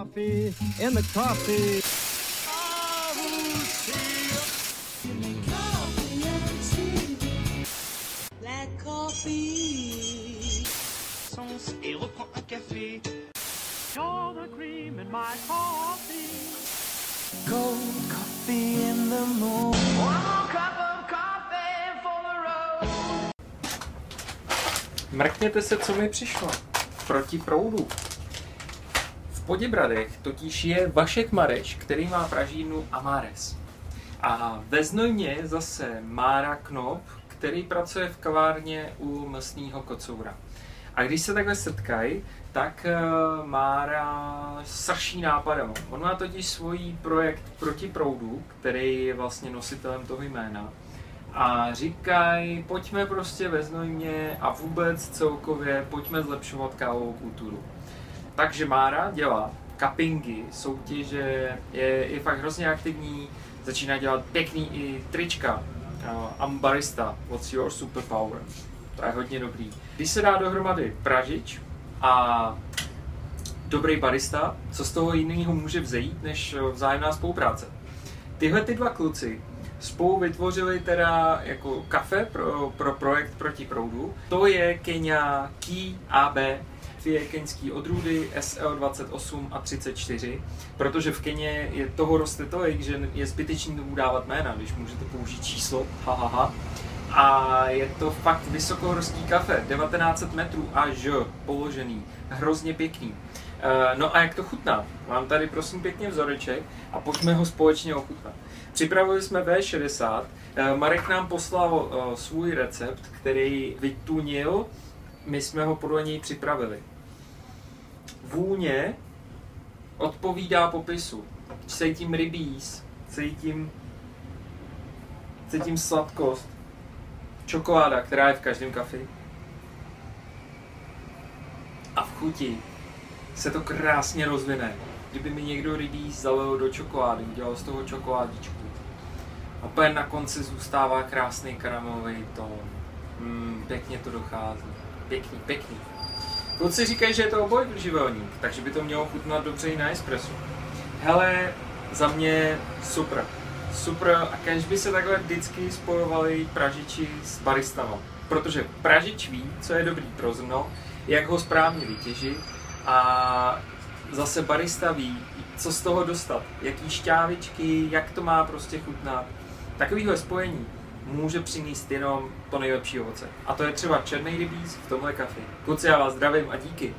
coffee in the coffee. Black coffee. sens et reprends un café. You're the cream in my coffee. Cold coffee in the morning. One more cup of coffee for the road. Mrkněte se, co mi přišlo. Proti proudu. Poděbradech totiž je Vašek Mareš, který má pražírnu Amares. A ve Znojmě zase Mára Knop, který pracuje v kavárně u mlsného kocoura. A když se takhle setkají, tak eh, Mára srší nápadem. On má totiž svůj projekt proti proudu, který je vlastně nositelem toho jména. A říkají, pojďme prostě ve Znojmě a vůbec celkově pojďme zlepšovat kávovou kulturu. Takže Mára dělá cuppingy, soutěže, je, je fakt hrozně aktivní, začíná dělat pěkný i trička. Uh, I'm barista, what's your superpower? To je hodně dobrý. Když se dá dohromady pražič a dobrý barista, co z toho jiného může vzejít, než eh, vzájemná spolupráce. Tyhle ty dva kluci spolu vytvořili teda jako kafe pro, pro projekt proti proudu. To je Kenya Key AB, dvě keňský odrůdy SL28 a 34, protože v Keně je toho roste tolik, že je zbytečný tomu dávat jména, když můžete použít číslo, ha, ha, ha. A je to fakt vysokohorský kafe, 1900 metrů až položený, hrozně pěkný. Eh, No a jak to chutná? Mám tady prosím pěkně vzoreček a pojďme ho společně ochutnat. Připravili jsme V60, Eh, Marek nám poslal eh, svůj recept, který vytunil, my jsme ho podle něj připravili. Vůně odpovídá popisu. Cítím rybíz, cítím, cítím sladkost, čokoláda, která je v každém kafi. A v chuti se to krásně rozvine. Kdyby mi někdo rybíz zalil do čokolády, udělal z toho čokoládičku. A úplně na konci zůstává krásný karamelový tón. Mm, pěkně to dochází. Pěkný, pěkný. Kluci říkají, že je to obojživelník, takže by to mělo chutnat dobře i na espresso. Hele, za mě super. Super a kež by se takhle vždycky spojovali pražiči s baristama. Protože pražič ví, co je dobrý pro zrno, jak ho správně vytěžit a zase barista ví, co z toho dostat, jaký šťávičky, jak to má prostě chutnat. Takovýhle spojení může přinést jenom to nejlepší ovoce. A to je třeba černý rybíz v tomhle kafi. Kluci, já vás zdravím a díky.